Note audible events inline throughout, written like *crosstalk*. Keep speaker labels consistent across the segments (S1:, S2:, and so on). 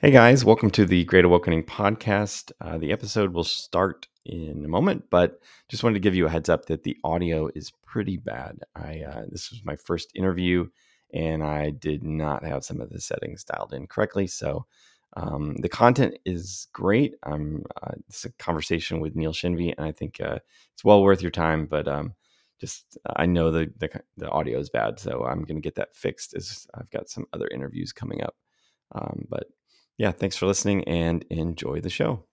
S1: Hey guys, welcome to the Great Awokening podcast. Uh, the episode will start in a moment, but just wanted to give you a heads up that the audio is pretty bad. I uh, this was my first interview, and I did not have some of the settings dialed in correctly. So um, the content is great. I'm uh, it's a conversation with Neil Shenvi, and I think uh, it's well worth your time. But um, just I know the, the the audio is bad, so I'm going to get that fixed. As I've got some other interviews coming up, um, but yeah, thanks for listening and enjoy the show.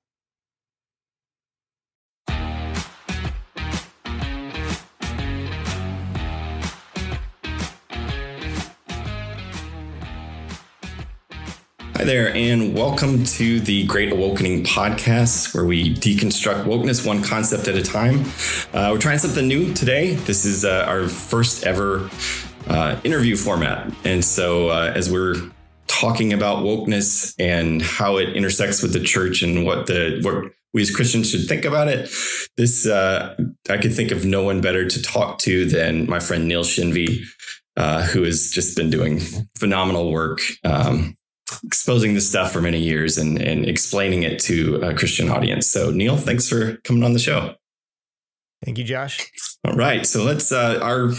S1: Hi there, and welcome to the Great Awokening podcast, where we deconstruct wokeness one concept at a time. Uh, we're trying something new today. This is uh, our first ever uh, interview format. And so, uh, as we're talking about wokeness and how it intersects with the church and what the what we as Christians should think about it. This uh, I could think of no one better to talk to than my friend Neil Shenvi, uh, who has just been doing phenomenal work. Um, exposing this stuff for many years and, and explaining it to a Christian audience. So, Neil, thanks for coming on the show.
S2: Thank you, Josh.
S1: All right. So let's, uh, our,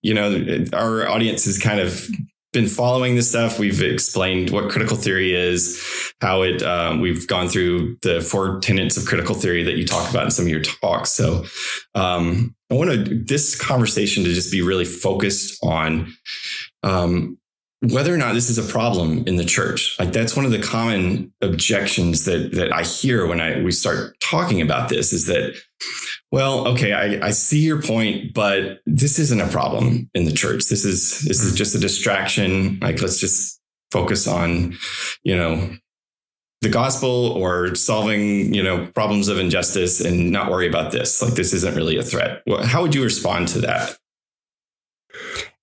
S1: you know, our audience is kind of been following this stuff. We've explained what critical theory is, how it. Um, we've gone through the four tenets of critical theory that you talk about in some of your talks. So um, I want to this conversation to just be really focused on um, whether or not this is a problem in the church. Like that's one of the common objections that that I hear when I we start talking about this is that well, okay, I, I see your point, but this isn't a problem in the church. This is this is mm. just a distraction. Like let's just focus on, you know, the gospel or solving, you know, problems of injustice and not worry about this. Like this isn't really a threat. How would you respond to that?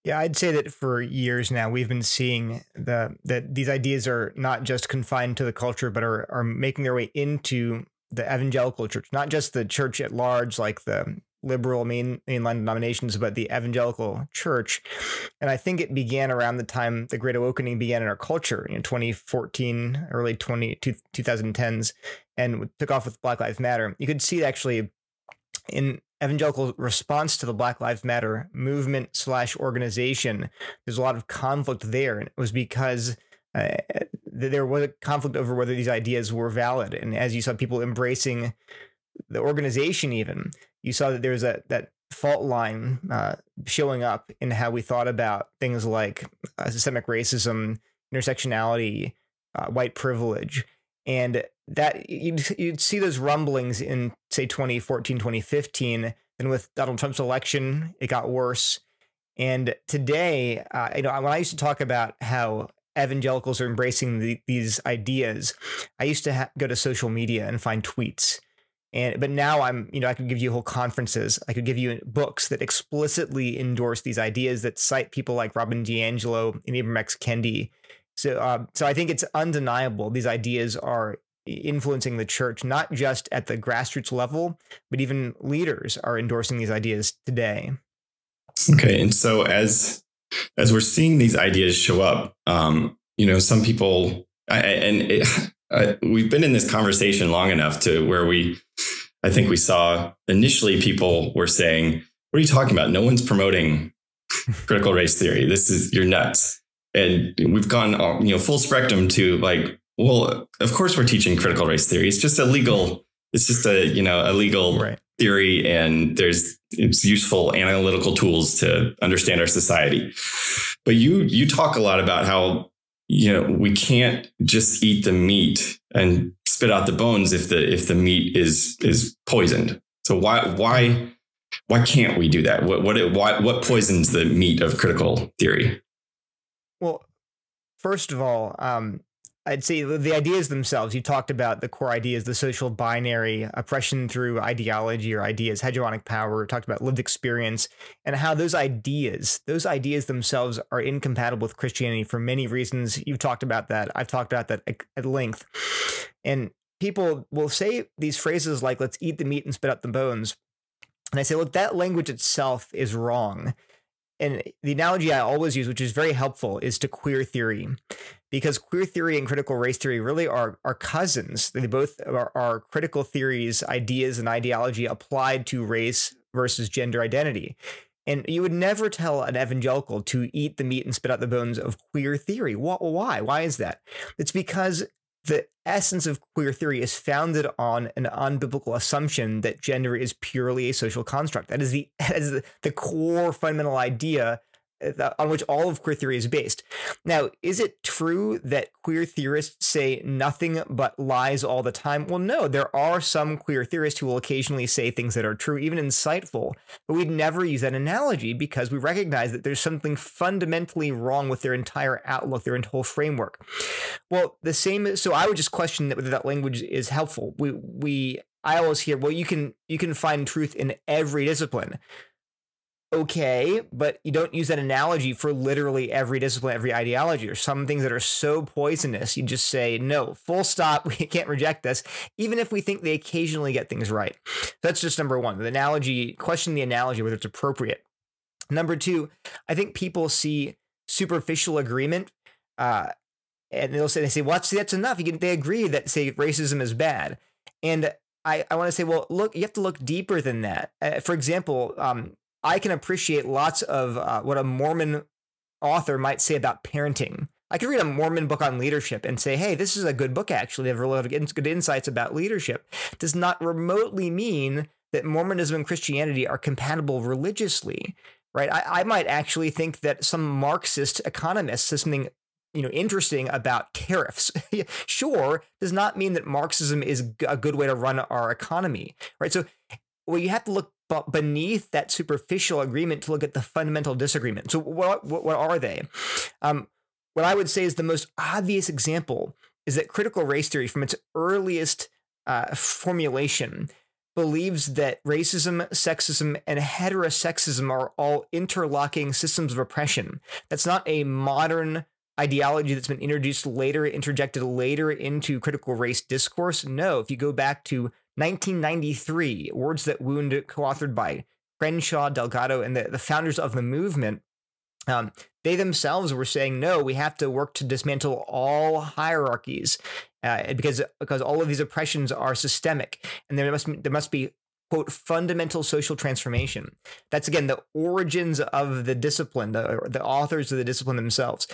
S2: Yeah, I'd say that for years now we've been seeing the that these ideas are not just confined to the culture, but are are making their way into the evangelical church, not just the church at large, like the liberal main mainline denominations, but the evangelical church. And I think it began around the time the Great Awokening began in our culture, in 2014, early 20, 2010s, and took off with Black Lives Matter. You could see it actually in evangelical response to the Black Lives Matter movement slash organization, there's a lot of conflict there. And it was because uh, there was a conflict over whether these ideas were valid. And as you saw people embracing the organization, even you saw that there was a, that fault line uh, showing up in how we thought about things like uh, systemic racism, intersectionality, uh, white privilege. And that you'd, you'd see those rumblings in, say, 2014, 2015. And with Donald Trump's election, it got worse. And today, uh, you know, when I used to talk about how evangelicals are embracing the, these ideas, I used to ha- go to social media and find tweets. And but now I'm, you know, I could give you whole conferences. I could give you books that explicitly endorse these ideas that cite people like Robin DiAngelo and Ibram X. Kendi. So, uh, so I think it's undeniable these ideas are influencing the church, not just at the grassroots level, but even leaders are endorsing these ideas today.
S1: Okay, and so as as we're seeing these ideas show up, um, you know, some people, I, and it, *laughs* I, we've been in this conversation long enough to where we, I think we saw initially people were saying, "What are you talking about? No one's promoting *laughs* critical race theory. This is you're nuts." And we've gone, uh, you know, full spectrum to like, well, of course we're teaching critical race theory. It's just a legal. It's just a you know a legal right theory and there's it's useful analytical tools to understand our society. But you you talk a lot about how you know we can't just eat the meat and spit out the bones if the if the meat is is poisoned. So why why why can't we do that? What what why, what poisons the meat of critical theory?
S2: First of all, um, I'd say the ideas themselves, you talked about the core ideas, the social binary, oppression through ideology or ideas, hegemonic power, talked about lived experience, and how those ideas, those ideas themselves are incompatible with Christianity for many reasons. You've talked about that. I've talked about that at length. And people will say these phrases like, let's eat the meat and spit out the bones. And I say, look, that language itself is wrong and the analogy I always use, which is very helpful, is to queer theory, because queer theory and critical race theory really are are cousins. They both are, are critical theories, ideas, and ideology applied to race versus gender identity. And you would never tell an evangelical to eat the meat and spit out the bones of queer theory. Why? Why is that? It's because the essence of queer theory is founded on an unbiblical assumption that gender is purely a social construct. That is the, *laughs* that is the, the core fundamental idea Uh, on which all of queer theory is based. Now, is it true that queer theorists say nothing but lies all the time? Well, no, there are some queer theorists who will occasionally say things that are true, even insightful, but we'd never use that analogy because we recognize that there's something fundamentally wrong with their entire outlook, their whole framework. Well, the same, so I would just question that whether that language is helpful. We, we, I always hear, well, you can, you can find truth in every discipline okay, but you don't use that analogy for literally every discipline, every ideology. Or some things that are so poisonous, you just say, no, full stop. *laughs* We can't reject this, even if we think they occasionally get things right. That's just number one. The analogy, question the analogy, whether it's appropriate. Number two, I think people see superficial agreement. Uh, and they'll say, they say, well, see, that's enough. You can, they agree that, say, racism is bad. And I, I want to say, well, look, you have to look deeper than that. Uh, for example, um, I can appreciate lots of uh, what a Mormon author might say about parenting. I could read a Mormon book on leadership and say, hey, this is a good book, actually. They have a lot of good insights about leadership. Does not remotely mean that Mormonism and Christianity are compatible religiously, right? I, I might actually think that some Marxist economist says something you know interesting about tariffs *laughs* sure does not mean that marxism is a good way to run our economy right so well you have to look but beneath that superficial agreement to look at the fundamental disagreement. So what what, what are they? Um, what I would say is the most obvious example is that critical race theory, from its earliest uh, formulation, believes that racism, sexism, and heterosexism are all interlocking systems of oppression. That's not a modern ideology that's been introduced later, interjected later into critical race discourse. No, if you go back to 1993, Words That Wound, co authored by Crenshaw, Delgado, and the, the founders of the movement, um, they themselves were saying, no, we have to work to dismantle all hierarchies uh, because, because all of these oppressions are systemic and there must, there must be, quote, fundamental social transformation. That's again the origins of the discipline, the, the authors of the discipline themselves.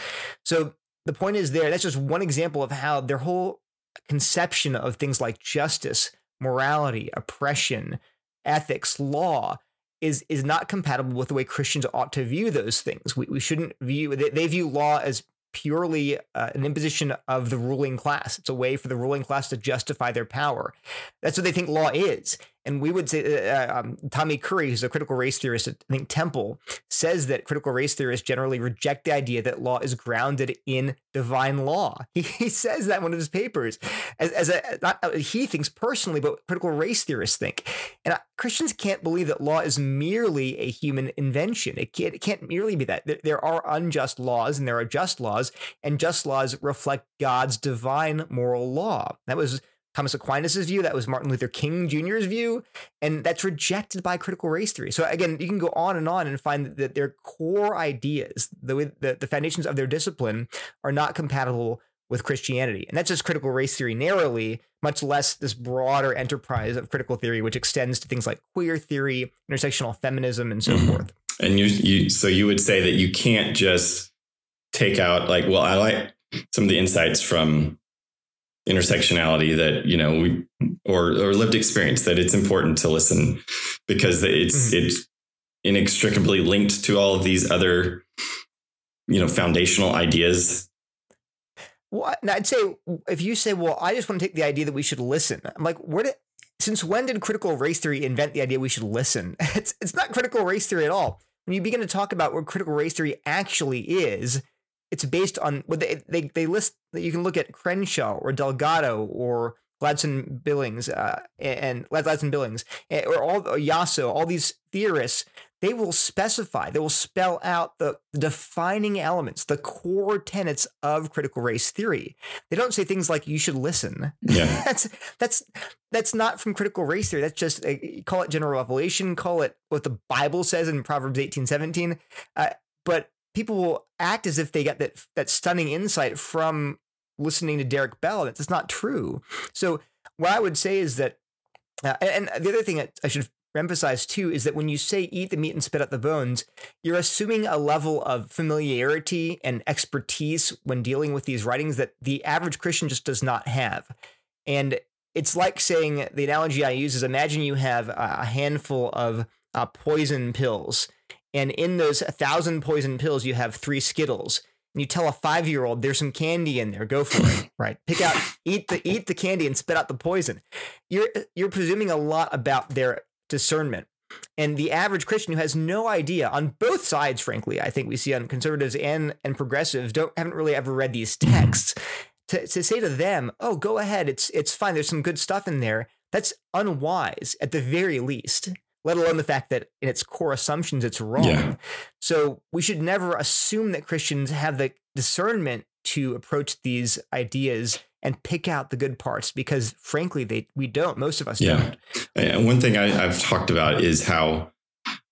S2: So the point is there, that's just one example of how their whole conception of things like justice morality, oppression, ethics, law is is not compatible with the way Christians ought to view those things. We, we shouldn't view they, they view law as purely uh, an imposition of the ruling class. It's a way for the ruling class to justify their power. That's what they think law is. And we would say, uh, uh, um, Tommy Curry, who's a critical race theorist at I think Temple, says that critical race theorists generally reject the idea that law is grounded in divine law. *laughs* He, he says that in one of his papers, as, as a not uh, he thinks personally, but critical race theorists think. And uh, Christians can't believe that law is merely a human invention. It can't, it can't merely be that. There, there are unjust laws and there are just laws, and just laws reflect God's divine moral law. That was Thomas Aquinas' view, that was Martin Luther King Jr.'s view, and that's rejected by critical race theory. So again, you can go on and on and find that their core ideas, the the, the foundations of their discipline, are not compatible with Christianity. And that's just critical race theory narrowly, much less this broader enterprise of critical theory, which extends to things like queer theory, intersectional feminism, and so mm-hmm. forth.
S1: And you, you, so you would say that you can't just take out like, well, I like some of the insights from intersectionality that you know we or or lived experience that it's important to listen because it's mm-hmm. it's inextricably linked to all of these other you know foundational ideas.
S2: Well i'd say if you say well i just want to take the idea that we should listen i'm like where did since when did critical race theory invent the idea we should listen? *laughs* It's it's not critical race theory at all. When you begin to talk about what critical race theory actually is it's based on what they, they they list that you can look at Crenshaw or Delgado or Gladson Billings uh, and Gladson Billings or all or Yosso, all these theorists. they will specify, they will spell out the, defining elements, the core tenets of critical race theory. They don't say things like you should listen.
S1: Yeah. *laughs*
S2: that's that's that's not from critical race theory. That's just uh, call it general revelation, call it what the Bible says in Proverbs 18, 17. Uh, but people will act as if they got that that stunning insight from listening to Derek Bell. That's not true. So what I would say is that, uh, and the other thing I should emphasize too is that when you say eat the meat and spit out the bones, you're assuming a level of familiarity and expertise when dealing with these writings that the average Christian just does not have. And it's like saying the analogy I use is imagine you have a handful of uh, poison pills, and in those thousand poison pills, you have three Skittles and you tell a five year old there's some candy in there, go for it. *laughs* Right. Pick out, eat the eat the candy and spit out the poison. You're you're presuming a lot about their discernment. And the average Christian who has no idea on both sides, frankly, I think we see on conservatives and and progressives don't haven't really ever read these *laughs* texts. To, to say to them, oh, go ahead, it's it's fine. There's some good stuff in there. That's unwise at the very least let alone the fact that in its core assumptions it's wrong. Yeah. So we should never assume that Christians have the discernment to approach these ideas and pick out the good parts because frankly they we don't most of us yeah. don't.
S1: And one thing I, have talked about is how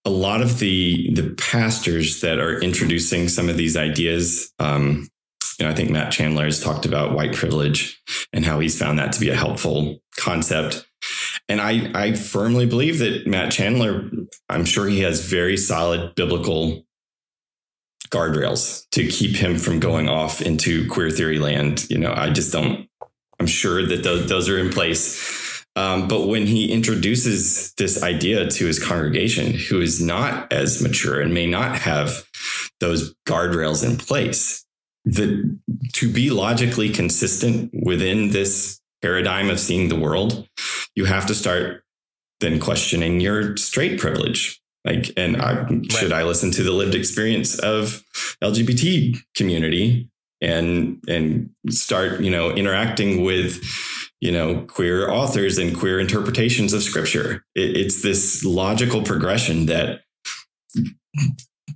S1: a lot of the the pastors that are introducing some of these ideas um, you know, I think Matt Chandler has talked about white privilege and how he's found that to be a helpful concept. And I, I firmly believe that Matt Chandler, I'm sure he has very solid biblical guardrails to keep him from going off into queer theory land. You know, I just don't, I'm sure that those, those are in place. Um, but when he introduces this idea to his congregation, who is not as mature and may not have those guardrails in place, that to be logically consistent within this paradigm of seeing the world, you have to start then questioning your straight privilege. Like, and I, right. should I listen to the lived experience of LGBT community and and start you know interacting with you know queer authors and queer interpretations of scripture? It, it's this logical progression that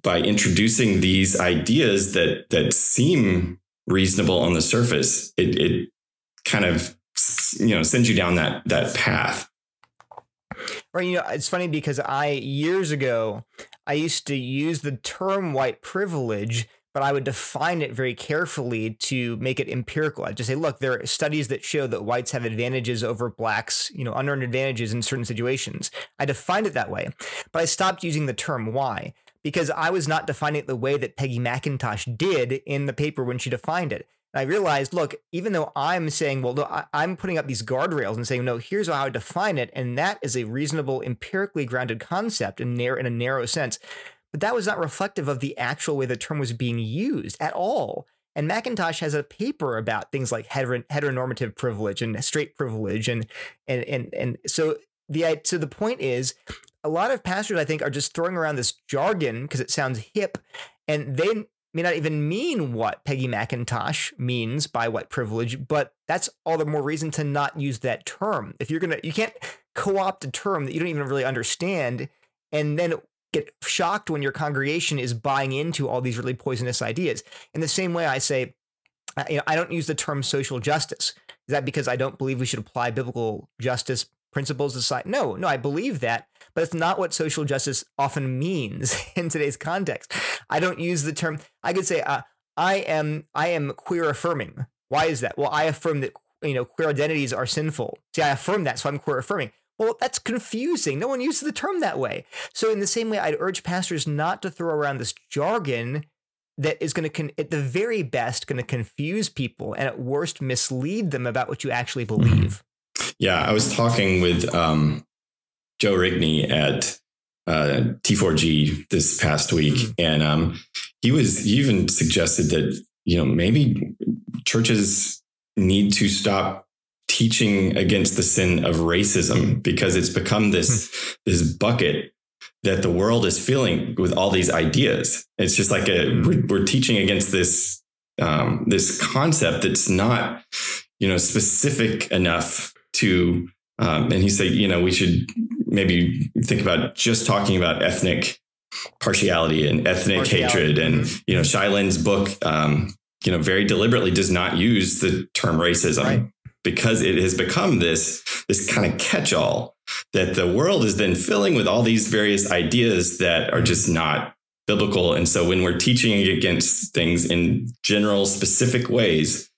S1: by introducing these ideas that that seem reasonable on the surface, it, it kind of you know sends you down that that path.
S2: Right. You know, it's funny because I years ago I used to use the term white privilege but I would define it very carefully to make it empirical. I'd just say, look, there are studies that show that whites have advantages over blacks, you know, unearned advantages in certain situations. I defined it that way, but I stopped using the term why because I was not defining it the way that Peggy McIntosh did in the paper when she defined it. And I realized, look, even though I'm saying, well, I'm putting up these guardrails and saying, no, here's how I define it, and that is a reasonable, empirically grounded concept in, narrow, in a narrow sense. But that was not reflective of the actual way the term was being used at all. And McIntosh has a paper about things like heteronormative privilege and straight privilege, and and and and so the so the point is a lot of pastors, I think, are just throwing around this jargon because it sounds hip, and they may not even mean what Peggy McIntosh means by white privilege, but that's all the more reason to not use that term. If you're gonna, you can't co-opt a term that you don't even really understand, and then get shocked when your congregation is buying into all these really poisonous ideas. In the same way, I say, you know, I don't use the term social justice. Is that because I don't believe we should apply biblical justice principles society? No, no, I believe that, but it's not what social justice often means *laughs* in today's context. I don't use the term. I could say uh, I am I am queer affirming. Why is that? Well, I affirm that you know queer identities are sinful. See, I affirm that, so I'm queer affirming. Well, that's confusing. No one uses the term that way. So, in the same way, I'd urge pastors not to throw around this jargon that is going to, con- at the very best, going to confuse people and at worst mislead them about what you actually believe.
S1: Yeah, I was talking with um, Joe Rigney at uh, T4G this past week, mm-hmm. and um, he was he even suggested that you know maybe churches need to stop teaching against the sin of racism because it's become this mm-hmm. this bucket that the world is filling with all these ideas. It's just like a hmm. we're, we're teaching against this um, this concept that's not you know specific enough to um, and he said, you know, we should maybe think about just talking about ethnic partiality and ethnic partiality. hatred. And, mm-hmm. you know, Shai Linne's book, um, you know, very deliberately does not use the term racism right. because it has become this, this kind of catch all that the world is then filling with all these various ideas that are just not biblical. And so when we're teaching against things in general, specific ways,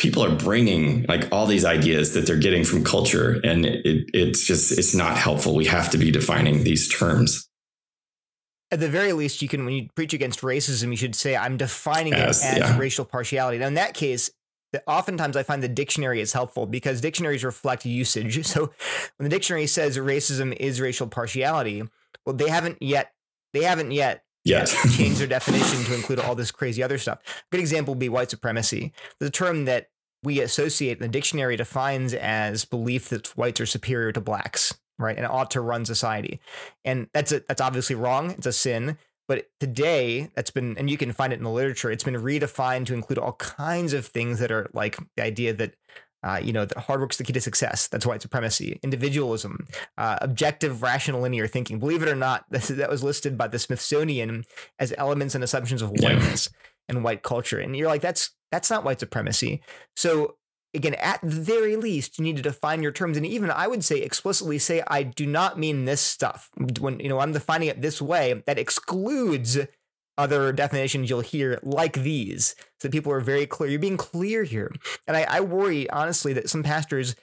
S1: people are bringing like all these ideas that they're getting from culture and it, it's just it's not helpful. We have to be defining these terms.
S2: At the very least you can when you preach against racism you should say i'm defining as, it as yeah. racial partiality. Now in that case oftentimes i find the dictionary is helpful because dictionaries reflect usage. *laughs* So when the dictionary says racism is racial partiality well they haven't yet they haven't yet
S1: yet *laughs*
S2: change their definition to include all this crazy other stuff. A good example would be white supremacy. The term that we associate in the dictionary defines as belief that whites are superior to blacks, right? And ought to run society. And that's a, that's obviously wrong. It's a sin. But today, that's been, and you can find it in the literature, it's been redefined to include all kinds of things that are like the idea that uh, you know, hard work's the key to success. That's white supremacy, individualism, uh, objective, rational, linear thinking. Believe it or not, *laughs* that was listed by the Smithsonian as elements and assumptions of whiteness yeah. and white culture. And you're like, that's that's not white supremacy. So again, at the very least, you need to define your terms. And even I would say explicitly say, I do not mean this stuff. When you know I'm defining it this way, that excludes other definitions you'll hear like these so people are very clear. You're being clear here. And I, I worry, honestly, that some pastors,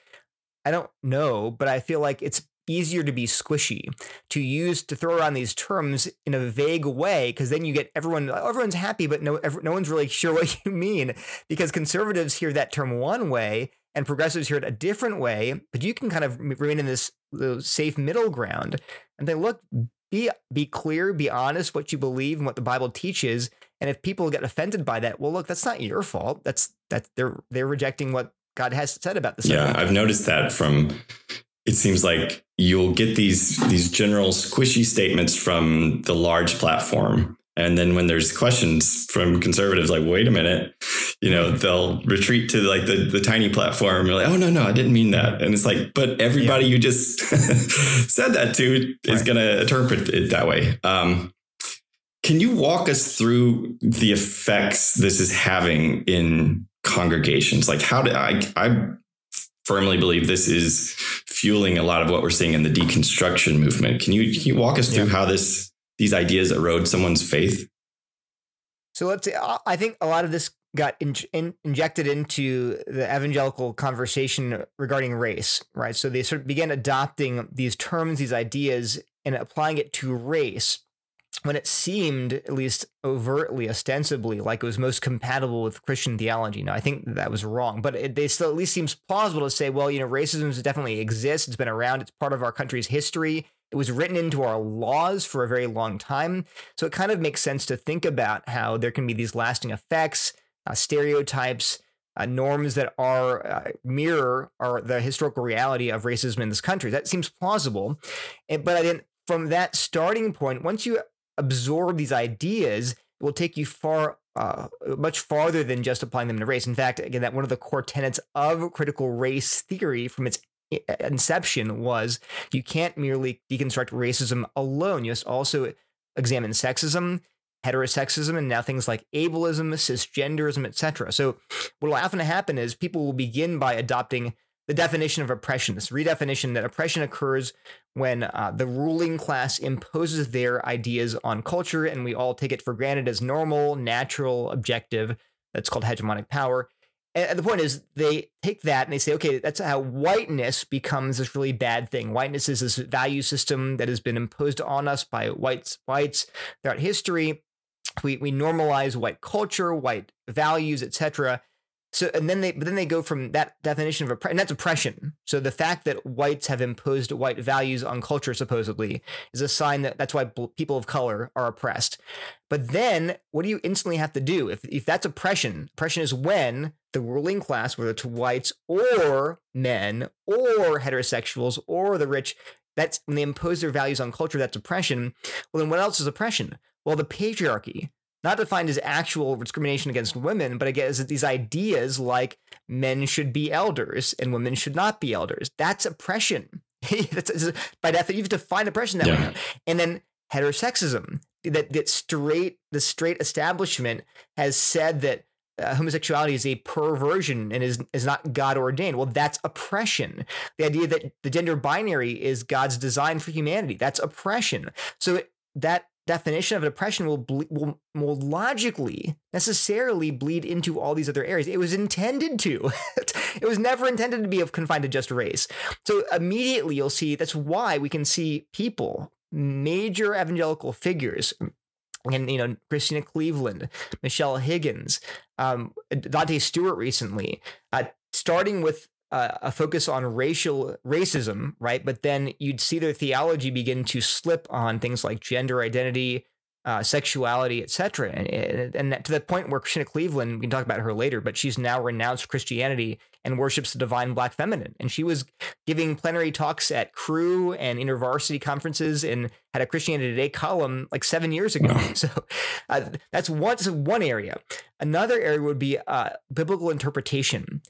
S2: I don't know, but I feel like it's easier to be squishy to use to throw around these terms in a vague way because then you get everyone everyone's happy but no no one's really *laughs* sure what you mean because conservatives hear that term one way and progressives hear it a different way but you can kind of remain in this safe middle ground and they look be be clear, be honest what you believe and what the Bible teaches. And if people get offended by that, well, look, that's not your fault. That's that they're they're rejecting what God has said about this.
S1: Yeah, I've noticed that from. It seems like you'll get these these general squishy statements from the large platform, and then when there's questions from conservatives, like, wait a minute, you know, they'll retreat to like the, the tiny platform. You're like, oh, no, no, I didn't mean that. And it's like, but everybody yeah. you just *laughs* said that to is going to interpret it that way. Um, can you walk us through the effects this is having in congregations? Like, how do I, I firmly believe this is fueling a lot of what we're seeing in the deconstruction movement. Can you, can you walk us through yeah. how this these ideas erode someone's faith?
S2: So let's I think a lot of this got in, in, injected into the evangelical conversation regarding race, right? So they sort of began adopting these terms, these ideas, and applying it to race when it seemed, at least overtly, ostensibly, like it was most compatible with Christian theology. Now, I think that was wrong, but it they still at least seems plausible to say, well, you know, racism definitely exists. It's been around. It's part of our country's history. It was written into our laws for a very long time. So it kind of makes sense to think about how there can be these lasting effects, uh, stereotypes, uh, norms that are uh, mirror are the historical reality of racism in this country. That seems plausible. And, but then from that starting point, once you absorb these ideas, it will take you far uh, much farther than just applying them to race. In fact, again, that one of the core tenets of critical race theory from its inception was you can't merely deconstruct racism alone. You must also examine sexism, heterosexism, and now things like ableism, cisgenderism, etc. So what will often happen is people will begin by adopting the definition of oppression, this redefinition that oppression occurs when uh, the ruling class imposes their ideas on culture, and we all take it for granted as normal, natural, objective. That's called hegemonic power. And the point is, they take that and they say, okay, that's how whiteness becomes this really bad thing. Whiteness is this value system that has been imposed on us by whites, whites throughout history. We we normalize white culture, white values, etc. So and then they but then they go from that definition of oppression, and that's oppression. So the fact that whites have imposed white values on culture supposedly is a sign that that's why people of color are oppressed. But then what do you instantly have to do if if that's oppression? Oppression is when the ruling class, whether it's whites or men or heterosexuals or the rich, that's when they impose their values on culture. That's oppression. Well, then what else is oppression? Well, the patriarchy not defined as actual discrimination against women, but I guess these ideas like men should be elders and women should not be elders. That's oppression. *laughs* That's, by definition, you have to define oppression that yeah. way. And then heterosexism. That that straight the straight establishment has said that uh, homosexuality is a perversion and is is not God ordained. Well, that's oppression. The idea that the gender binary is God's design for humanity that's oppression. So that definition of depression will, ble- will will logically necessarily bleed into all these other areas. It was intended to. *laughs* it was never intended to be confined to just race. So immediately you'll see that's why we can see people major evangelical figures and you know Christina Cleveland, Michelle Higgins, um, Dante Stewart recently, uh, starting with uh, a focus on racial racism, right? But then you'd see their theology begin to slip on things like gender identity, uh, sexuality, etc. And, and to the point where Christina Cleveland, we can talk about her later, but she's now renounced Christianity and worships the divine black feminine. And she was giving plenary talks at Cru and intervarsity conferences and had a Christianity Today column like seven years ago. *laughs* So uh, that's one, one area. Another area would be uh, biblical interpretation.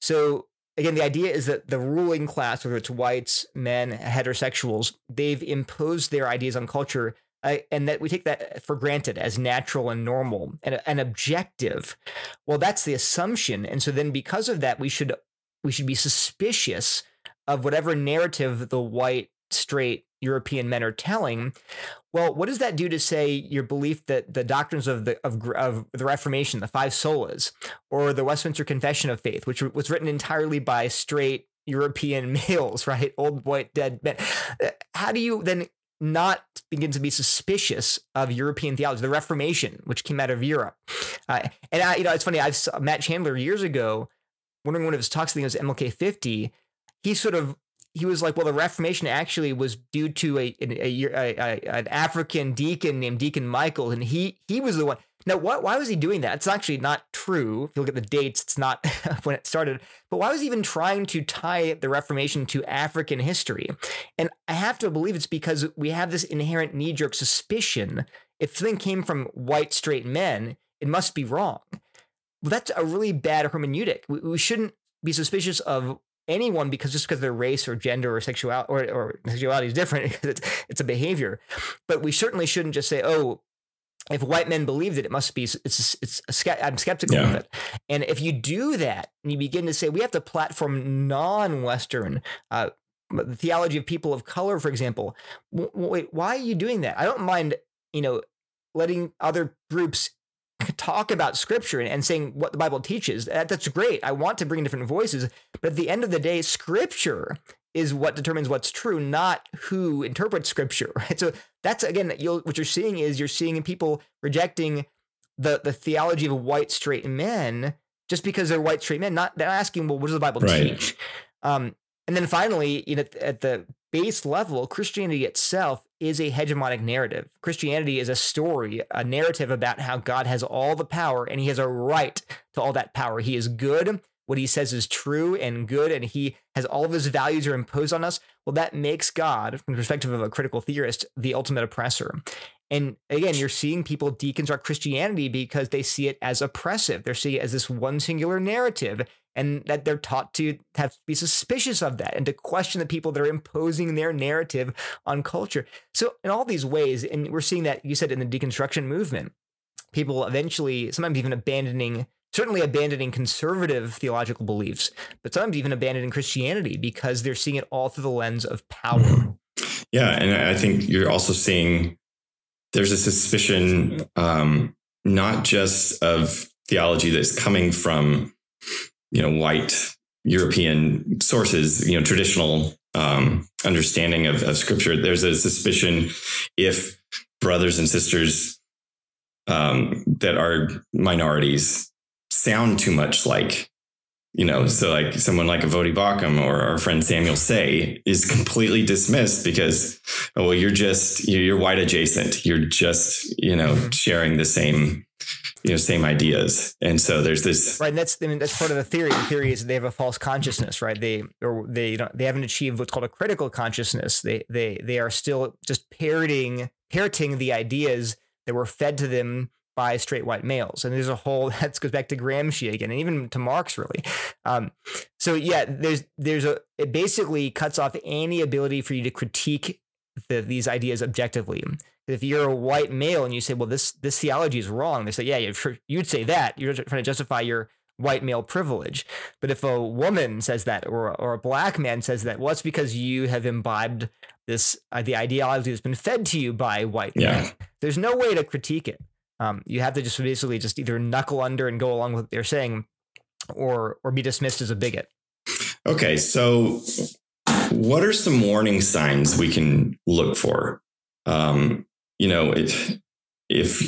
S2: So again, the idea is that the ruling class, whether it's whites, men, heterosexuals, they've imposed their ideas on culture uh, and that we take that for granted as natural and normal and, and objective. Well, that's the assumption, and so then because of that, we should we should be suspicious of whatever narrative the white straight European men are telling. Well, what does that do to say your belief that the doctrines of the of, of the Reformation, the five solas, or the Westminster Confession of Faith, which was written entirely by straight European *laughs* males, right? Old white dead men. Uh, how do you then not begin to be suspicious of European theology, the Reformation, which came out of Europe. Uh, and I, you know, it's funny. I've Matt Chandler years ago, wondering one of his talks. I think it was MLK 50. He sort of he was like, well, the Reformation actually was due to a, a, a, a an African deacon named Deacon Michael, and he he was the one. Now, what, why was he doing that? It's actually not true. If you look at the dates, it's not *laughs* when it started. But why was he even trying to tie the Reformation to African history? And I have to believe it's because we have this inherent knee jerk suspicion if something came from white straight men, it must be wrong. Well, that's a really bad hermeneutic. We, we shouldn't be suspicious of anyone because just because their race or gender or sexuality or, or sexuality is different *laughs* because it's, it's a behavior. But we certainly shouldn't just say, oh, if white men believed it, it must be it's it's a, I'm skeptical yeah. of it. And if you do that, and you begin to say we have to platform non-Western uh, the theology of people of color, for example, wait, why are you doing that? I don't mind, you know, letting other groups talk about scripture and saying what the Bible teaches. That, that's great. I want to bring different voices, but at the end of the day, scripture is what determines what's true, not who interprets scripture. *laughs* Right. So that's again, you'll, what you're seeing is you're seeing people rejecting the the theology of white straight men just because they're white straight men. Not they're asking, well, what does the Bible right. teach? Um, and then finally, you know, at the base level, Christianity itself is a hegemonic narrative. Christianity is a story, a narrative about how God has all the power and he has a right to all that power. He is good what he says is true and good and he has all of his values are imposed on us, well, that makes God, from the perspective of a critical theorist, the ultimate oppressor. And again, you're seeing people deconstruct Christianity because they see it as oppressive. They're seeing it as this one singular narrative, and that they're taught to have to be suspicious of that and to question the people that are imposing their narrative on culture. So, in all these ways, and we're seeing that you said in the deconstruction movement, people eventually, sometimes even abandoning certainly abandoning conservative theological beliefs, but sometimes even abandoning Christianity because they're seeing it all through the lens of power.
S1: Yeah, and I think you're also seeing there's a suspicion, um, not just of theology that's coming from, you know, white European sources, you know, traditional um, understanding of, of scripture. There's a suspicion if brothers and sisters um, that are minorities sound too much like you know, so like someone like a Voddie Baucham or our friend Samuel Sey is completely dismissed because, oh, well, you're just, you're white adjacent. You're just, you know, mm-hmm. sharing the same, you know, same ideas. And so there's this.
S2: Right. And that's, I mean, that's part of the theory. The theory is they have a false consciousness, right? They, or they, know, they haven't achieved what's called a critical consciousness. They, they, they are still just parroting, parroting the ideas that were fed to them by straight white males. And there's a whole *laughs* that goes back to Gramsci again, and even to Marx really. Um, so yeah, there's there's a it basically cuts off any ability for you to critique the, these ideas objectively. If you're a white male and you say, "Well, this this theology is wrong," they say, "Yeah, you'd say that. You're trying to justify your white male privilege." But if a woman says that, or or a black man says that, well, it's because you have imbibed this uh, the ideology that's been fed to you by white yeah. men. There's no way to critique it. Um, you have to just basically just either knuckle under and go along with what they're saying, or or be dismissed as a bigot.
S1: Okay, so what are some warning signs we can look for? Um, you know, it, if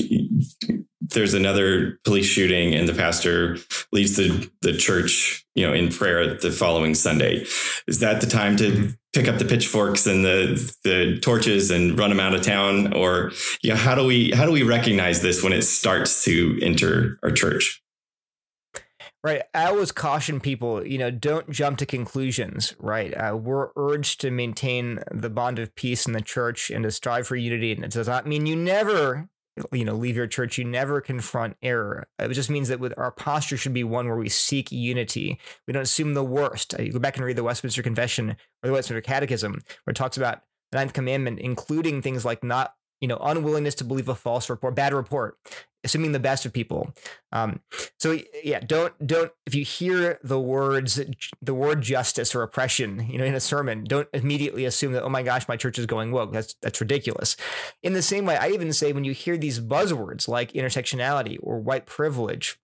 S1: there's another police shooting and the pastor leads the, the church, you know, in prayer the following Sunday, is that the time to mm-hmm. pick up the pitchforks and the the torches and run them out of town? Or you know, how do we how do we recognize this when it starts to enter our church?
S2: Right. I always caution people, you know, don't jump to conclusions, right? Uh, we're urged to maintain the bond of peace in the church and to strive for unity. And it does not mean you never, you know, leave your church. You never confront error. It just means that with our posture should be one where we seek unity. We don't assume the worst. Uh, you go back and read the Westminster Confession or the Westminster Catechism, where it talks about the ninth commandment, including things like not you know, unwillingness to believe a false report, bad report, assuming the best of people. Um, so yeah, don't don't if you hear the words the word justice or oppression, you know, in a sermon, don't immediately assume that oh my gosh, my church is going woke. That's that's ridiculous. In the same way, I even say when you hear these buzzwords like intersectionality or white privilege,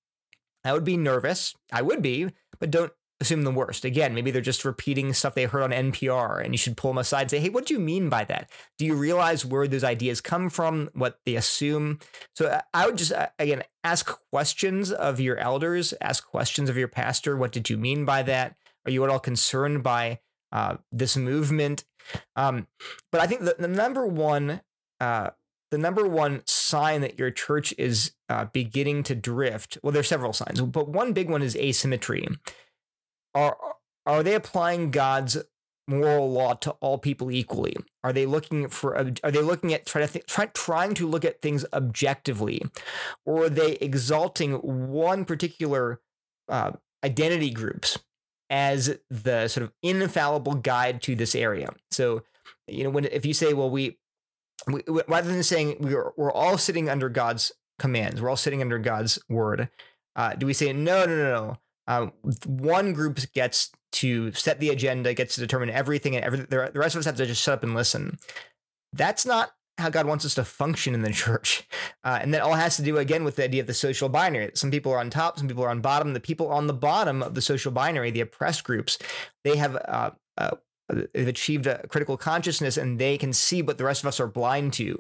S2: I would be nervous. I would be, but don't assume the worst. Again, maybe they're just repeating stuff they heard on NPR, and you should pull them aside and say, hey, what do you mean by that? Do you realize where those ideas come from, what they assume? So uh, I would just, uh, again, ask questions of your elders, ask questions of your pastor. What did you mean by that? Are you at all concerned by uh, this movement? Um, but I think the, the number one, uh, the number one sign that your church is uh, beginning to drift, well, there's several signs, but one big one is asymmetry are are they applying God's moral law to all people equally? Are they looking for are they looking at try to th- try, trying to look at things objectively, or are they exalting one particular uh, identity groups as the sort of infallible guide to this area? So, you know, when if you say, well, we, we rather than saying we're we're all sitting under God's commands, we're all sitting under God's word, uh, do we say no, no, no, no? Um, one group gets to set the agenda, gets to determine everything, and every, the rest of us have to just shut up and listen. That's not how God wants us to function in the *laughs* church. Uh, and that all has to do again with the idea of the social binary. Some people are on top, some people are on bottom. The people on the bottom of the social binary, the oppressed groups, they have uh, uh, they've achieved a critical consciousness and they can see what the rest of us are blind to.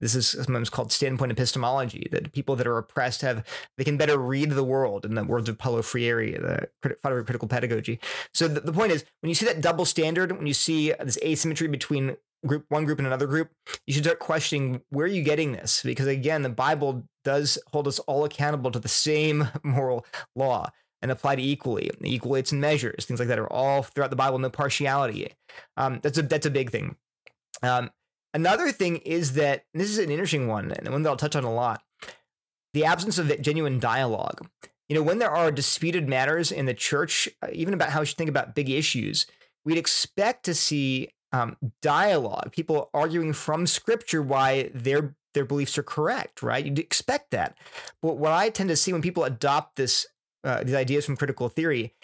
S2: This is sometimes called standpoint epistemology, that people that are oppressed have, they can better read the world in the words of Paulo Freire, the father of critical pedagogy. So the, the point is, when you see that double standard, when you see this asymmetry between group one group and another group, you should start questioning where are you getting this? Because again, the Bible does hold us all accountable to the same *laughs* moral law and applied equally. Equal and measures, things like that are all throughout the Bible. No partiality. Um, that's a that's a big thing. Um, Another thing is that this is an interesting one, and one that I'll touch on a lot the absence of genuine dialogue. You know, when there are disputed matters in the church, uh, even about how we should think about big issues, we'd expect to see um, dialogue, people arguing from scripture why their their beliefs are correct, right? You'd expect that. But what I tend to see when people adopt this uh, these ideas from critical theory,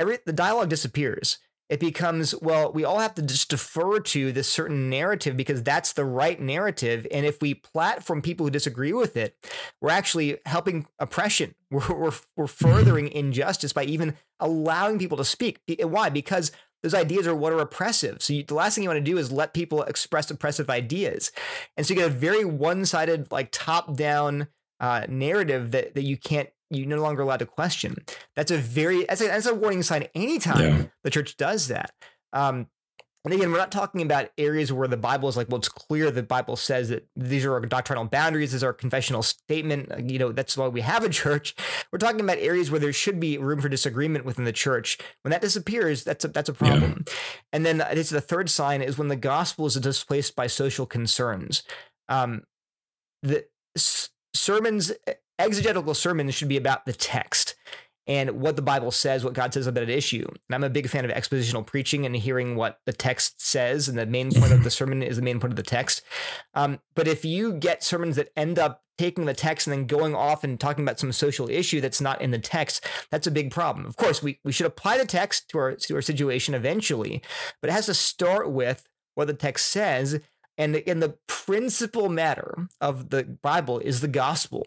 S2: every the dialogue disappears it becomes well we all have to just defer to this certain narrative because that's the right narrative. And if we platform people who disagree with it we're actually helping oppression. *laughs* We're, we're, we're furthering *laughs* injustice by even allowing people to speak. Why? Because those ideas are what are oppressive. So you, the last thing you want to do is let people express oppressive ideas. And so you get a very one-sided like top-down uh, narrative that, that you can't you're no longer allowed to question. That's a very that's a, that's a warning sign anytime yeah. the church does that. Um, and again, we're not talking about areas where the Bible is like, well, it's clear the Bible says that these are our doctrinal boundaries, this is our confessional statement. Uh, you know, that's why we have a church. *laughs* We're talking about areas where there should be room for disagreement within the church. When that disappears, that's a, that's a problem. Yeah. And then this is the third sign is when the gospel is displaced by social concerns. Um, the s- sermons exegetical sermons should be about the text. and what the Bible says, what God says about an issue. And I'm a big fan of expositional preaching and hearing what the text says, and the main point of the *laughs* sermon is the main point of the text. Um, but if you get sermons that end up taking the text and then going off and talking about some social issue that's not in the text, that's a big problem. Of course, we, we should apply the text to our, to our situation eventually, but it has to start with what the text says. And in the principal matter of the Bible is the gospel.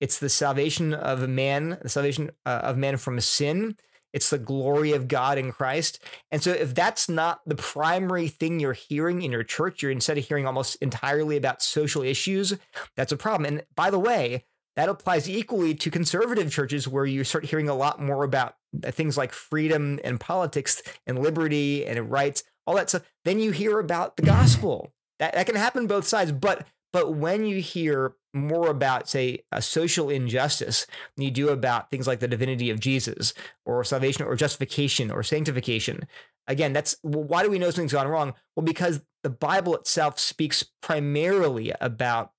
S2: It's the salvation of man, the salvation uh, of man from sin. It's the glory of God in Christ. And so, if that's not the primary thing you're hearing in your church, you're instead of hearing almost entirely about social issues, that's a problem. And by the way, that applies equally to conservative churches where you start hearing a lot more about things like freedom and politics and liberty and rights, all that stuff. Then you hear about the gospel. That, that can happen both sides. But but when you hear more about, say, a social injustice than you do about things like the divinity of Jesus or salvation or justification or sanctification, again, that's well, why do we know something's gone wrong? Well, because the Bible itself speaks primarily about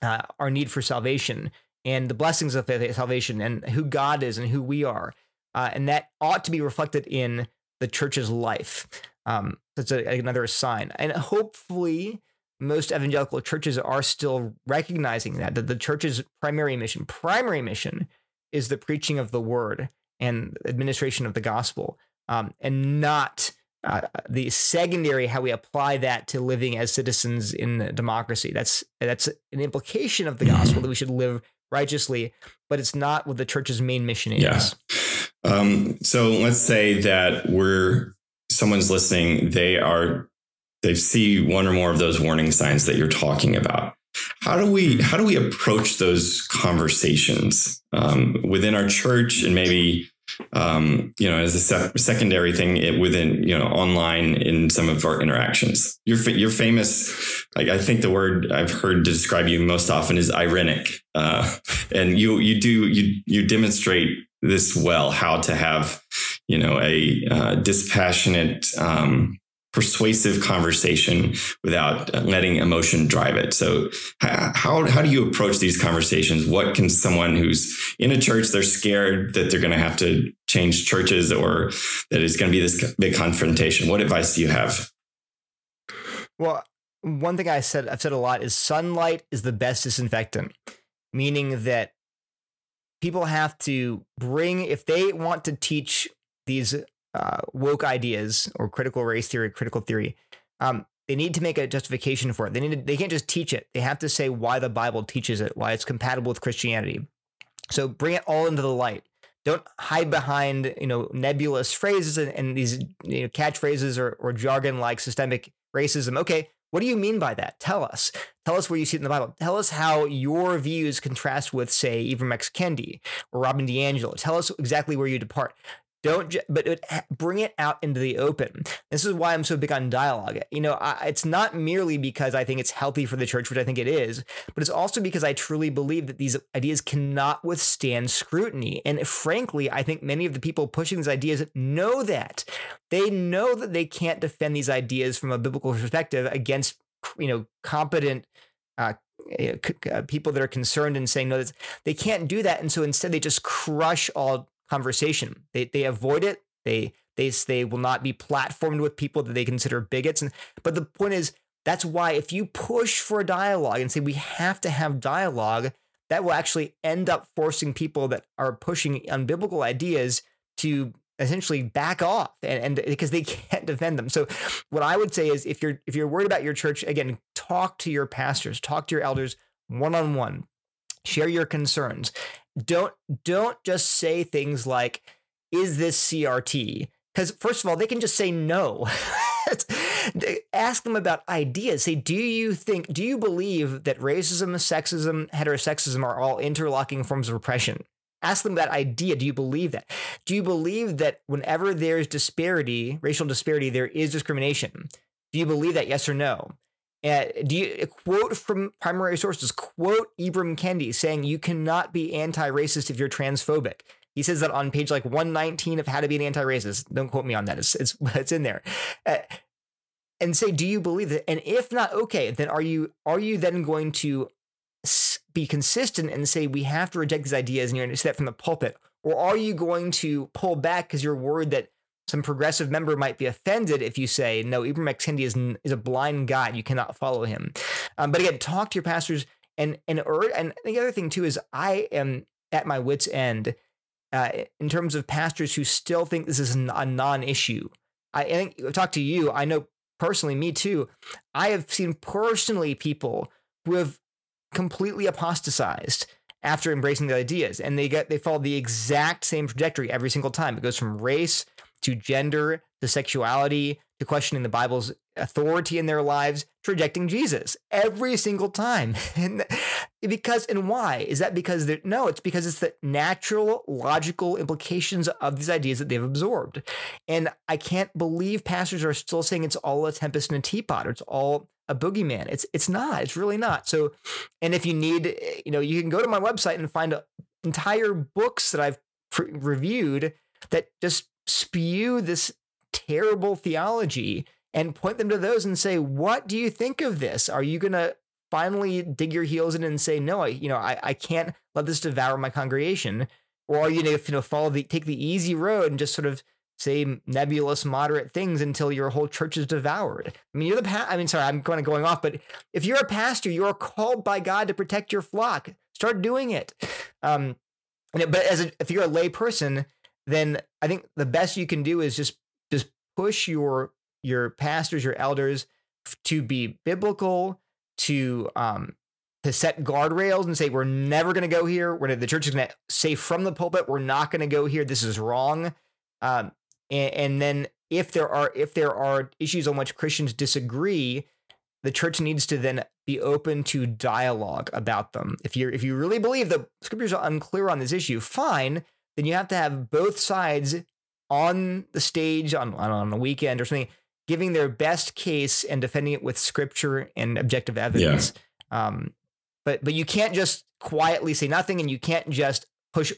S2: uh, our need for salvation and the blessings of salvation and who God is and who we are. Uh, and that ought to be reflected in the church's life. Um, that's a, another sign. And hopefully, most evangelical churches are still recognizing that, that the church's primary mission, primary mission, is the preaching of the word and administration of the gospel, um, and not uh, the secondary how we apply that to living as citizens in democracy. That's that's an implication of the gospel that we should live righteously, but it's not what the church's main mission is.
S1: Yeah. Um, so let's say that we're someone's listening. They are they see one or more of those warning signs that you're talking about. How do we how do we approach those conversations um, within our church and maybe um, you know as a sec- secondary thing it, within you know online in some of our interactions? You're fa- you're famous. Like I think the word I've heard to describe you most often is irenic, uh, *laughs* and you you do you you demonstrate this well how to have you know a uh, dispassionate um, persuasive conversation without uh, letting emotion drive it. So how, how do you approach these conversations? What can someone who's in a church, they're scared that they're going to have to change churches or that it's going to be this big confrontation. What advice do you have?
S2: Well, one thing I said, I've said a lot is sunlight is the best disinfectant, meaning that people have to bring, if they want to teach these uh, woke ideas or critical race theory, critical theory, um, they need to make a justification for it. They need to, they can't just teach it. They have to say why the Bible teaches it, why it's compatible with Christianity. So bring it all into the light. Don't hide behind you know nebulous phrases and, and these you know, catchphrases or, or jargon like systemic racism. Okay, what do you mean by that? Tell us. Tell us where you see it in the Bible. Tell us how your views contrast with, say, Ibram X. Kendi or Robin DiAngelo. Tell us exactly where you depart. Don't, but it, bring it out into the open. This is why I'm so big on dialogue. You know, I, it's not merely because I think it's healthy for the church, which I think it is, but it's also because I truly believe that these ideas cannot withstand scrutiny. And frankly, I think many of the people pushing these ideas know that. They know that they can't defend these ideas from a biblical perspective against, you know, competent uh, eh, uh people that are concerned and saying no, they can't do that, and so instead they just crush all conversation. They they avoid it. They they they will not be platformed with people that they consider bigots. And but the point is that's why if you push for a dialogue and say we have to have dialogue, that will actually end up forcing people that are pushing unbiblical ideas to essentially back off and, and because they *laughs* can't defend them. So what I would say is if you're if you're worried about your church, again, talk to your pastors, talk to your elders one on one. Share your concerns don't don't just say things like is this crt because first of all they can just say no. *laughs* Ask them about ideas. Say do you think do you believe that racism sexism heterosexism are all interlocking forms of oppression? Ask them that idea. Do you believe that? Do you believe that whenever there's disparity racial disparity there is discrimination? Do you believe that? Yes or no uh, do you quote from primary sources? Quote Ibram Kendi saying you cannot be anti-racist if you're transphobic. He says that on page like 119 of How to Be an Anti-Racist. Don't quote me on that. It's it's, *laughs* it's in there. Uh, and say, do you believe that? And if not, okay, then are you are you then going to be consistent and say we have to reject these ideas and you're going to say that from the pulpit, Or are you going to pull back because you're worried that some progressive member might be offended if you say, no, Ibram X. Kendi is, is a blind guide. You cannot follow him. Um, but again, talk to your pastors. And, and, and the other thing too is I am at my wits' end uh, in terms of pastors who still think this is a non issue. I, I think I've talked to you. I know personally, me too. I have seen personally people who have completely apostatized after embracing the ideas and they get they follow the exact same trajectory every single time it goes from race to gender to sexuality to questioning the bible's authority in their lives to rejecting jesus every single time *laughs* and because and why is that because no it's because it's the natural logical implications of these ideas that they've absorbed and i can't believe pastors are still saying it's all a tempest in a teapot or it's all a boogeyman. It's it's not. It's really not. So, and if you need, you know, you can go to my website and find a, entire books that I've reviewed that just spew this terrible theology and point them to those and say, what do you think of this? Are you gonna finally dig your heels in and say, no, I, you know, I, I can't let this devour my congregation? Or are you gonna, you know, follow the take the easy road and just sort of say nebulous, moderate things until your whole church is devoured. I mean, you're the pa- I mean, sorry, I'm kind of going off, but if you're a pastor, you are called by God to protect your flock. Start doing it. Um, but as a, if you're a lay person, then I think the best you can do is just just push your your pastors, your elders to be biblical, to um, to set guardrails and say we're never going to go here. We're gonna, the church is going to say from the pulpit we're not going to go here. This is wrong. Um, and, and then if there are if there are issues on which Christians disagree, the church needs to then be open to dialogue about them. If you if you really believe the scriptures are unclear on this issue, fine. Then you have to have both sides on the stage on on a weekend or something, giving their best case and defending it with scripture and objective evidence. Yeah. Um, but but you can't just quietly say nothing, and you can't just push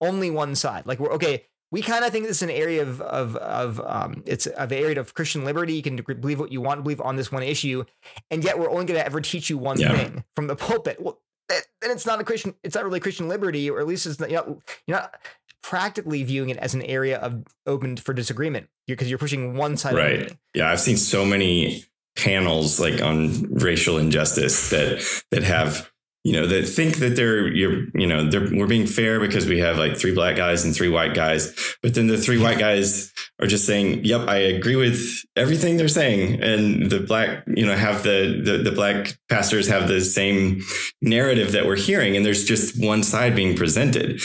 S2: only one side. Like we're okay we kind of think this is an area of of of um, it's of area of Christian liberty. You can believe what you want to believe on this one issue, and yet we're only going to ever teach you one yeah. thing from the pulpit. Well, then it's not a Christian. It's not really Christian liberty, or at least it's not. You're not, you're not practically viewing it as an area of open for disagreement because you're pushing one side.
S1: Right. Yeah, I've seen so many panels like on racial injustice that that have you know that think that they're you're you know they're we're being fair because we have like three black guys and three white guys. But then the three white guys are just saying yep i agree with everything they're saying. And the black you know have the the, the black pastors have the same narrative that we're hearing and there's just one side being presented.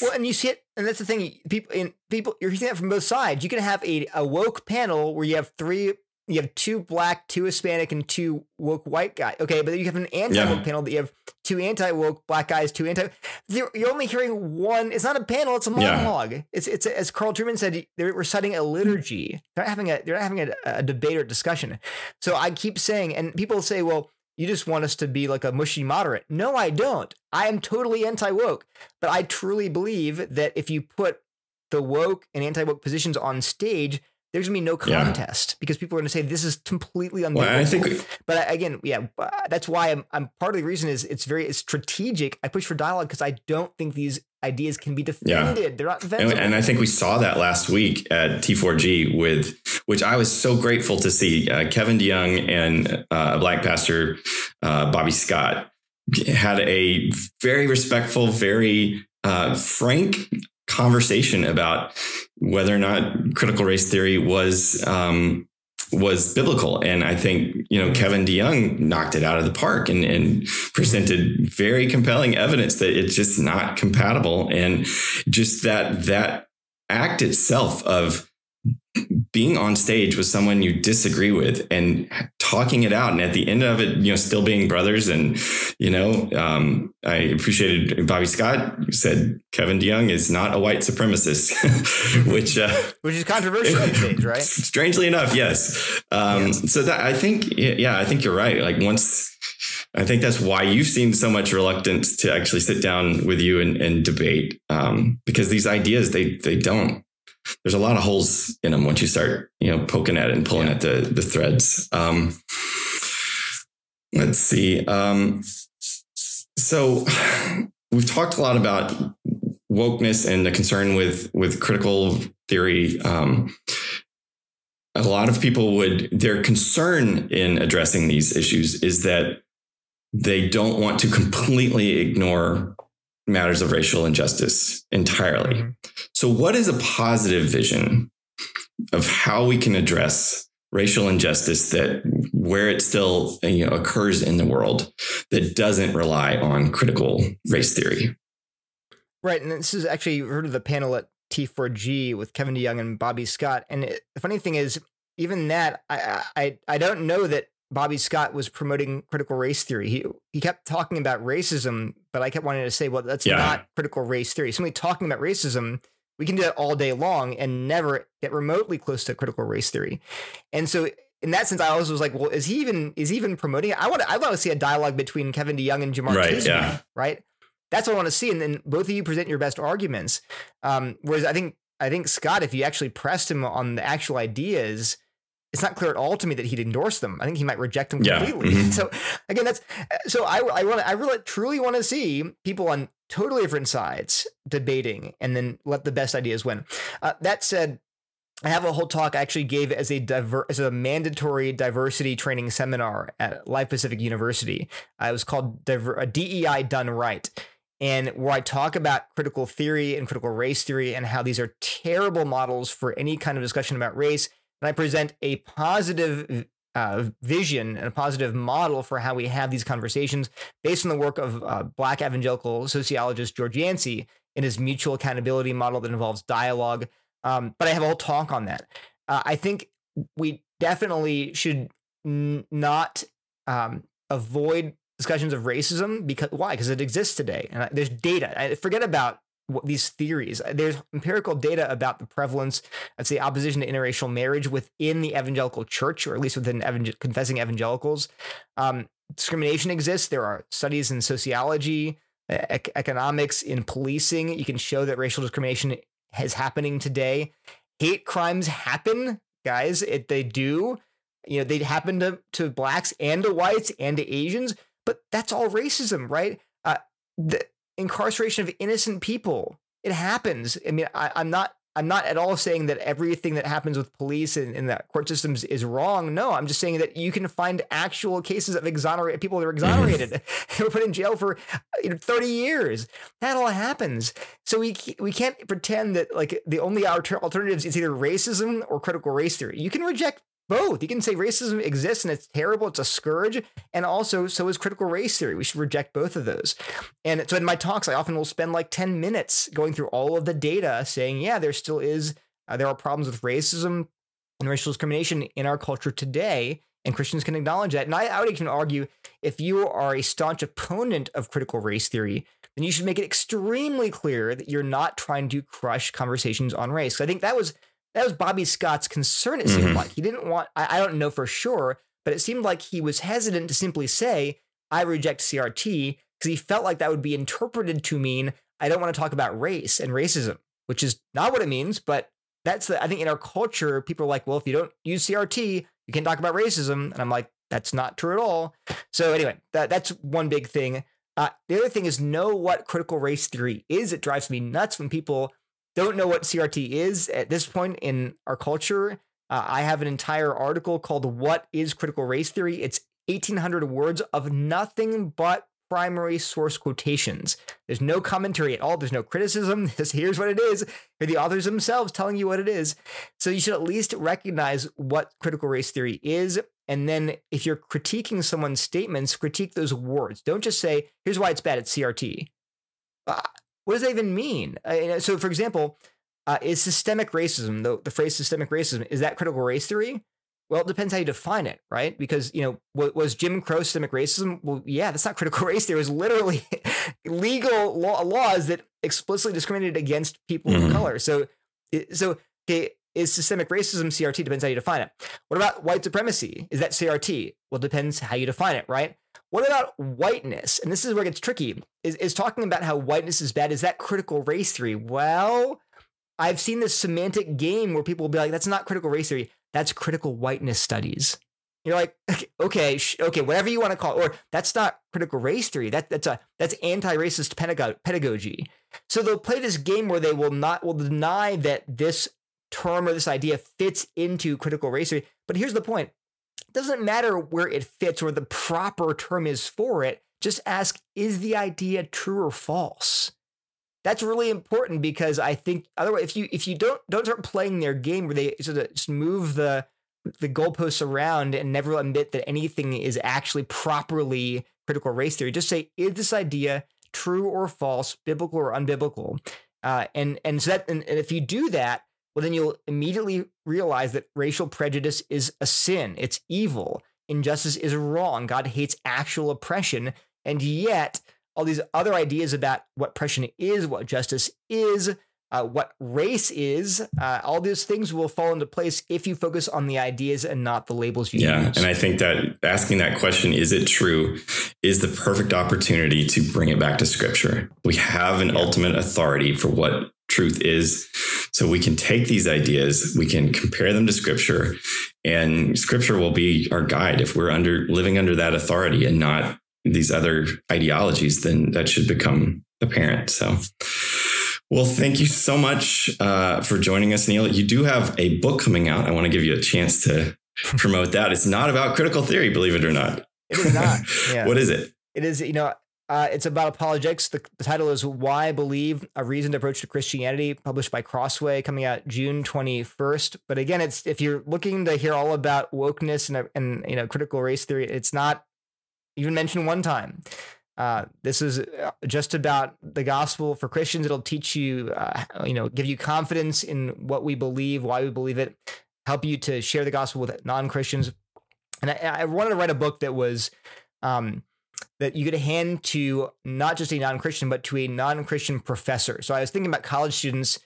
S2: Well and you see it and that's the thing people in people you're seeing that from both sides. You can have a, a woke panel where you have three you have two black, two Hispanic, and two woke white guys. Okay, but you have an anti woke yeah. panel that you have two anti woke black guys, two anti. You're only hearing one. It's not a panel; it's a monologue. Yeah. It's it's as Carl Trueman said. They're reciting a liturgy. They're not having a they're not having a, a debate or discussion. So I keep saying, and people say, well. You just want us to be like a mushy moderate. No, I don't. I am totally anti woke. But I truly believe that if you put the woke and anti woke positions on stage, there's gonna be no contest yeah. because people are gonna say this is completely unbelievable. Well, I think, but again, yeah, that's why I'm, I'm part of the reason is it's very it's strategic. I push for dialogue because I don't think these ideas can be defended. Yeah. They're not.
S1: And, and, I think we saw that last week at T4G with which I was so grateful to see uh, Kevin DeYoung and uh, Black Pastor uh, Bobby Scott had a very respectful, very uh, frank conversation about whether or not critical race theory was um, was biblical. And I think, you know, Kevin DeYoung knocked it out of the park and, and, presented very compelling evidence that it's just not compatible. And just that that act itself of being on stage with someone you disagree with and talking it out. And at the end of it you know still being brothers and you know um, i appreciated bobby scott said kevin deyoung is not a white supremacist *laughs* which uh,
S2: which is controversial right? *laughs*
S1: Strangely enough yes. Um, yes. so that i think yeah i think you're right. Like once I think that's why you've seen so much reluctance to actually sit down with you and, and debate, um, because these ideas they they don't there's a lot of holes in them once you start, you know, poking at it and pulling yeah. at the the threads. Um, let's see. Um, so we've talked a lot about wokeness and the concern with with critical theory, um, a lot of people would their concern in addressing these issues is that they don't want to completely ignore matters of racial injustice entirely. Mm-hmm. So, what is a positive vision of how we can address racial injustice that where it still you know, occurs in the world that doesn't rely on critical race theory?
S2: Right, and this is actually you heard of the panel at T4G with Kevin DeYoung and Bobby Scott. And it, the funny thing is, even that, I, I I don't know that Bobby Scott was promoting critical race theory. He he kept talking about racism, but I kept wanting to say, well, that's yeah. not critical race theory. Somebody talking about racism, we can do that all day long and never get remotely close to critical race theory. And so in that sense, I always was like, well, is he even is he even promoting it? I want to, I want to see a dialogue between Kevin DeYoung and Jemar right, yeah. right? That's what I want to see. And then both of you present your best arguments. Um, whereas I think I think Scott, if you actually pressed him on the actual ideas, it's not clear at all to me that he'd endorse them. I think he might reject them completely. Yeah. Mm-hmm. So again, that's so I I want I really truly want to see people on totally different sides debating and then let the best ideas win. Uh, that said, I have a whole talk I actually gave as a diver- as a mandatory diversity training seminar at Life Pacific University. Uh, it was called Diver- DEI Done Right. And where I talk about critical theory and critical race theory and how these are terrible models for any kind of discussion about race and I present a positive uh, vision and a positive model for how we have these conversations based on the work of uh, Black evangelical sociologist George Yancey in his mutual accountability model that involves dialogue. Um, but I have a whole talk on that. Uh, I think we definitely should n- not um, avoid discussions of racism because why? Because it exists today, and there's data. I forget about these theories. Uh, there's empirical data about the prevalence, let's say, opposition to interracial marriage within the evangelical church, or at least within confessing evangelicals. Um, discrimination exists. There are studies in sociology, ec- economics, in policing. You can show that racial discrimination is happening today. Hate crimes happen, guys. It, they do. You know, they happen to, to blacks and to whites and to Asians, but that's all racism, right? Uh, incarceration of innocent people. It happens. I mean, I, am not I'm not at all saying that everything that happens with police and, and the court systems is wrong. No, I'm just saying that you can find actual cases of exonerated people that are exonerated *laughs* *laughs* mm-hmm. were put in jail for you know 30 years. That all happens. So we we can't pretend that like the only alternatives is either racism or critical race theory. You can reject both. You can say racism exists and it's terrible, it's a scourge, and also so is critical race theory. We should reject both of those. And so in my talks, I often will spend like 10 minutes going through all of the data saying, yeah, there still is, uh, there are problems with racism and racial discrimination in our culture today. And Christians can acknowledge that. And I, I would even argue if you are a staunch opponent of critical race theory, then you should make it extremely clear that you're not trying to crush conversations on race. I think that was that was Bobby Scott's concern, it seemed mm-hmm. like. He didn't want, I, I don't know for sure, but it seemed like he was hesitant to simply say, I reject CRT, because he felt like that would be interpreted to mean, I don't want to talk about race and racism, which is not what it means. But that's the, I think in our culture, people are like, well, if you don't use CRT, you can't talk about racism. And I'm like, that's not true at all. So anyway, that, that's one big thing. Uh, the other thing is know what critical race theory is. It drives me nuts when people don't know what CRT is at this point in our culture, uh, I have an entire article called What is Critical Race Theory? It's 1800 words of nothing but primary source quotations. There's no commentary at all. There's no criticism. *laughs* Just here's what it is. Here the authors themselves telling you what it is. So you should at least recognize what critical race theory is. And then if you're critiquing someone's statements, critique those words. Don't just say, here's why it's bad at CRT. Uh, what does that even mean? Uh, so, for example, uh, is systemic racism the, the phrase systemic racism is that critical race theory? Well, it depends how you define it, right? Because you know, was Jim Crow systemic racism? Well, yeah, that's not *laughs* critical race. There was literally *laughs* legal law, laws that explicitly discriminated against people mm-hmm. of color. So, so okay, is systemic racism CRT? Depends how you define it. What about white supremacy? Is that CRT? Well, it depends how you define it, right? What about whiteness? And this is where it gets tricky. Is, is talking about how whiteness is bad, is that critical race theory? Well, I've seen this semantic game where people will be like, that's not critical race theory. That's critical whiteness studies. You're like, okay, okay, whatever you want to call it, or that's not critical race theory. That that's a that's anti-racist pedagogy. So they'll play this game where they will not will deny that this term or this idea fits into critical race theory. But here's the point: doesn't matter where it fits or the proper term is for it. Just ask: Is the idea true or false? That's really important because I think otherwise, if you if you don't don't start playing their game where they sort of just move the the goalposts around and never admit that anything is actually properly critical race theory, just say: Is this idea true or false, biblical or unbiblical? Uh, and and so that and, and if you do that, well, then you'll immediately realize that racial prejudice is a sin. It's evil. Injustice is wrong. God hates actual oppression. And yet, all these other ideas about what oppression is, what justice is, uh, what race is, uh, all these things will fall into place if you focus on the ideas and not the labels you use.
S1: yeah,
S2: use.
S1: and I think that asking that question, is it true, is the perfect opportunity to bring it back to scripture. We have an ultimate authority for what truth is. So we can take these ideas, we can compare them to scripture, and scripture will be our guide. If we're under living under that authority and not these other ideologies, then that should become apparent. So well, thank you so much uh, for joining us, Neil. You do have a book coming out. I want to give you a chance to promote that. It's not about critical theory, believe it or not.
S2: It is not. *laughs* Yeah.
S1: what is it?
S2: It is, you know, uh, it's about apologetics. The, the, title is Why I Believe A Reasoned Approach to Christianity, published by Crossway, coming out June 21st. But again, it's if you're looking to hear all about wokeness and, and you know critical race theory, it's not even mentioned one time. Uh, this is uh, just about the gospel for Christians. It'll teach you, uh, you know, give you confidence in what we believe, why we believe it, help you to share the gospel with non Christians. And I, I, wanted to write a book that was um, that you could hand to not just a non Christian, but to a non Christian professor. So I was thinking about college students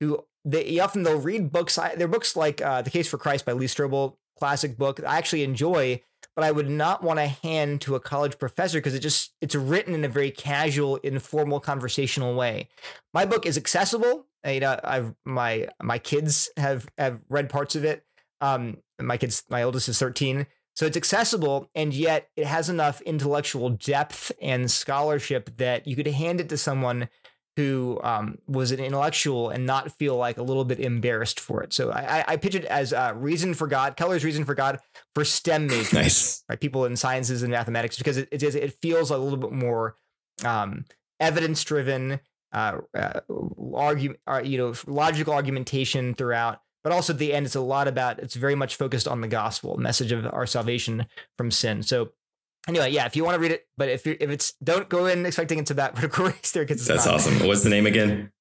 S2: who they often they'll read books. They're books like uh, The Case for Christ by Lee Strobel, classic book I actually enjoy but I would not want to hand to a college professor because it just it's written in a very casual, informal, conversational way. My book is accessible. I, you know, I've my my kids have have read parts of it. Um, my kids, my oldest is thirteen, so it's accessible, and yet it has enough intellectual depth and scholarship that you could hand it to someone who um, was an intellectual and not feel like a little bit embarrassed for it. So I, I pitch it as uh, reason for God, Keller's reason for God for STEM majors, *laughs*
S1: nice.
S2: right? People in sciences and mathematics, because it, it, it feels a little bit more um, evidence driven, uh, uh, argument, uh, you know, logical argumentation throughout. But also at the end, it's a lot about, it's very much focused on the gospel, message of our salvation from sin. So anyway, yeah, if you want to read it, but if you if it's don't go in expecting *laughs* it's about critical race theory because
S1: that's not. That's awesome. What's the name again?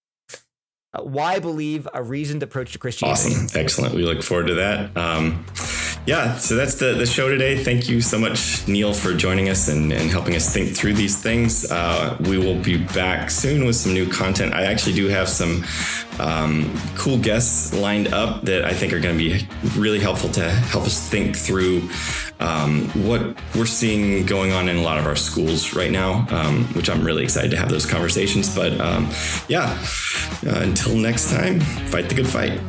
S2: Uh, why believe a reasoned approach to Christianity.
S1: Awesome, excellent. We look forward to that. Um, yeah, so that's the, the show today. Thank you so much, Neil, for joining us and, and helping us think through these things. Uh, we will be back soon with some new content. I actually do have some um, cool guests lined up that I think are going to be really helpful to help us think through um, what we're seeing going on in a lot of our schools right now, um, which I'm really excited to have those conversations. But um, yeah, uh, until next time, fight the good fight.